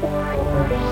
Bye.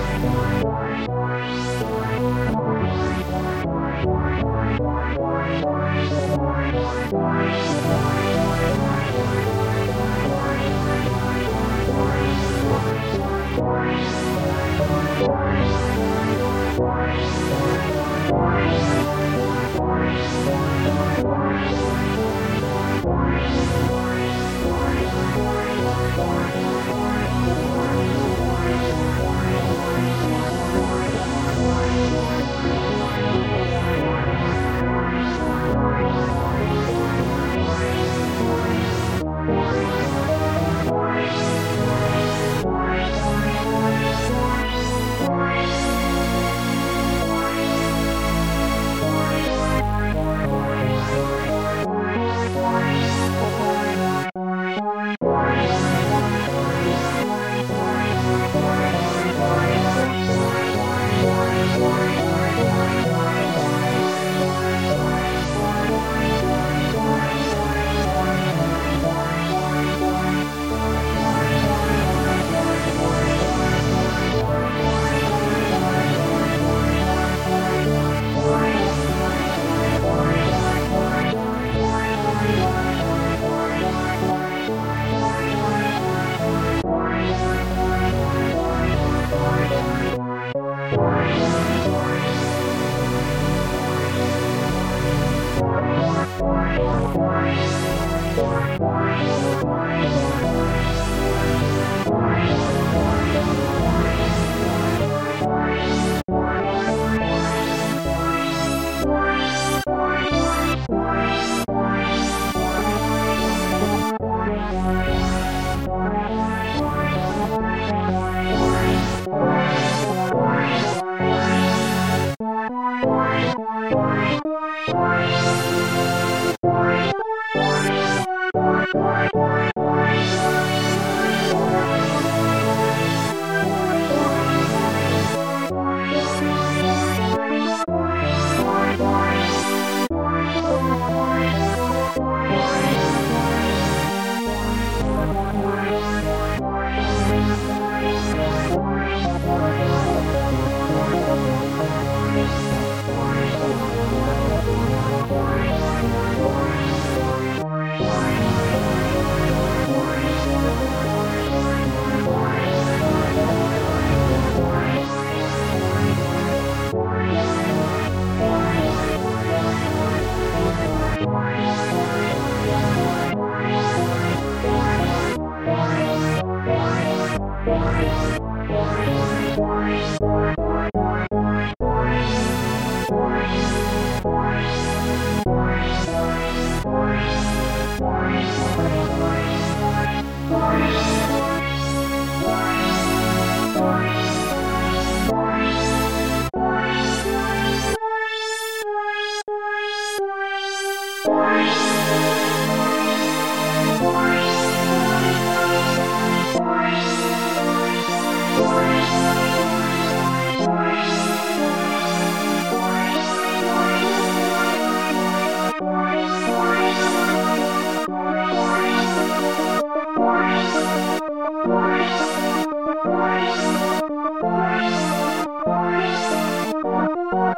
Bye.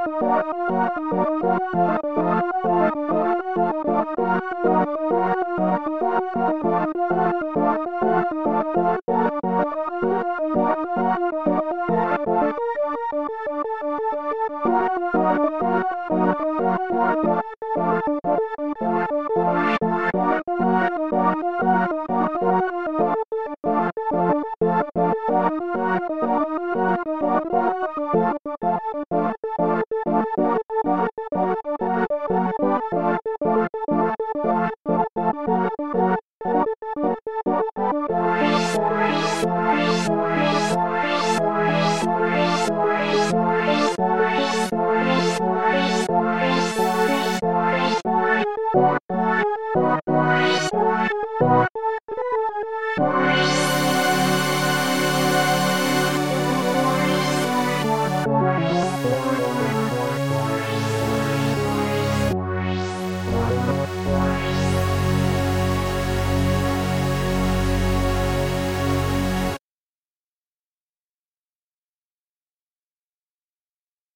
Thank you. Thank you.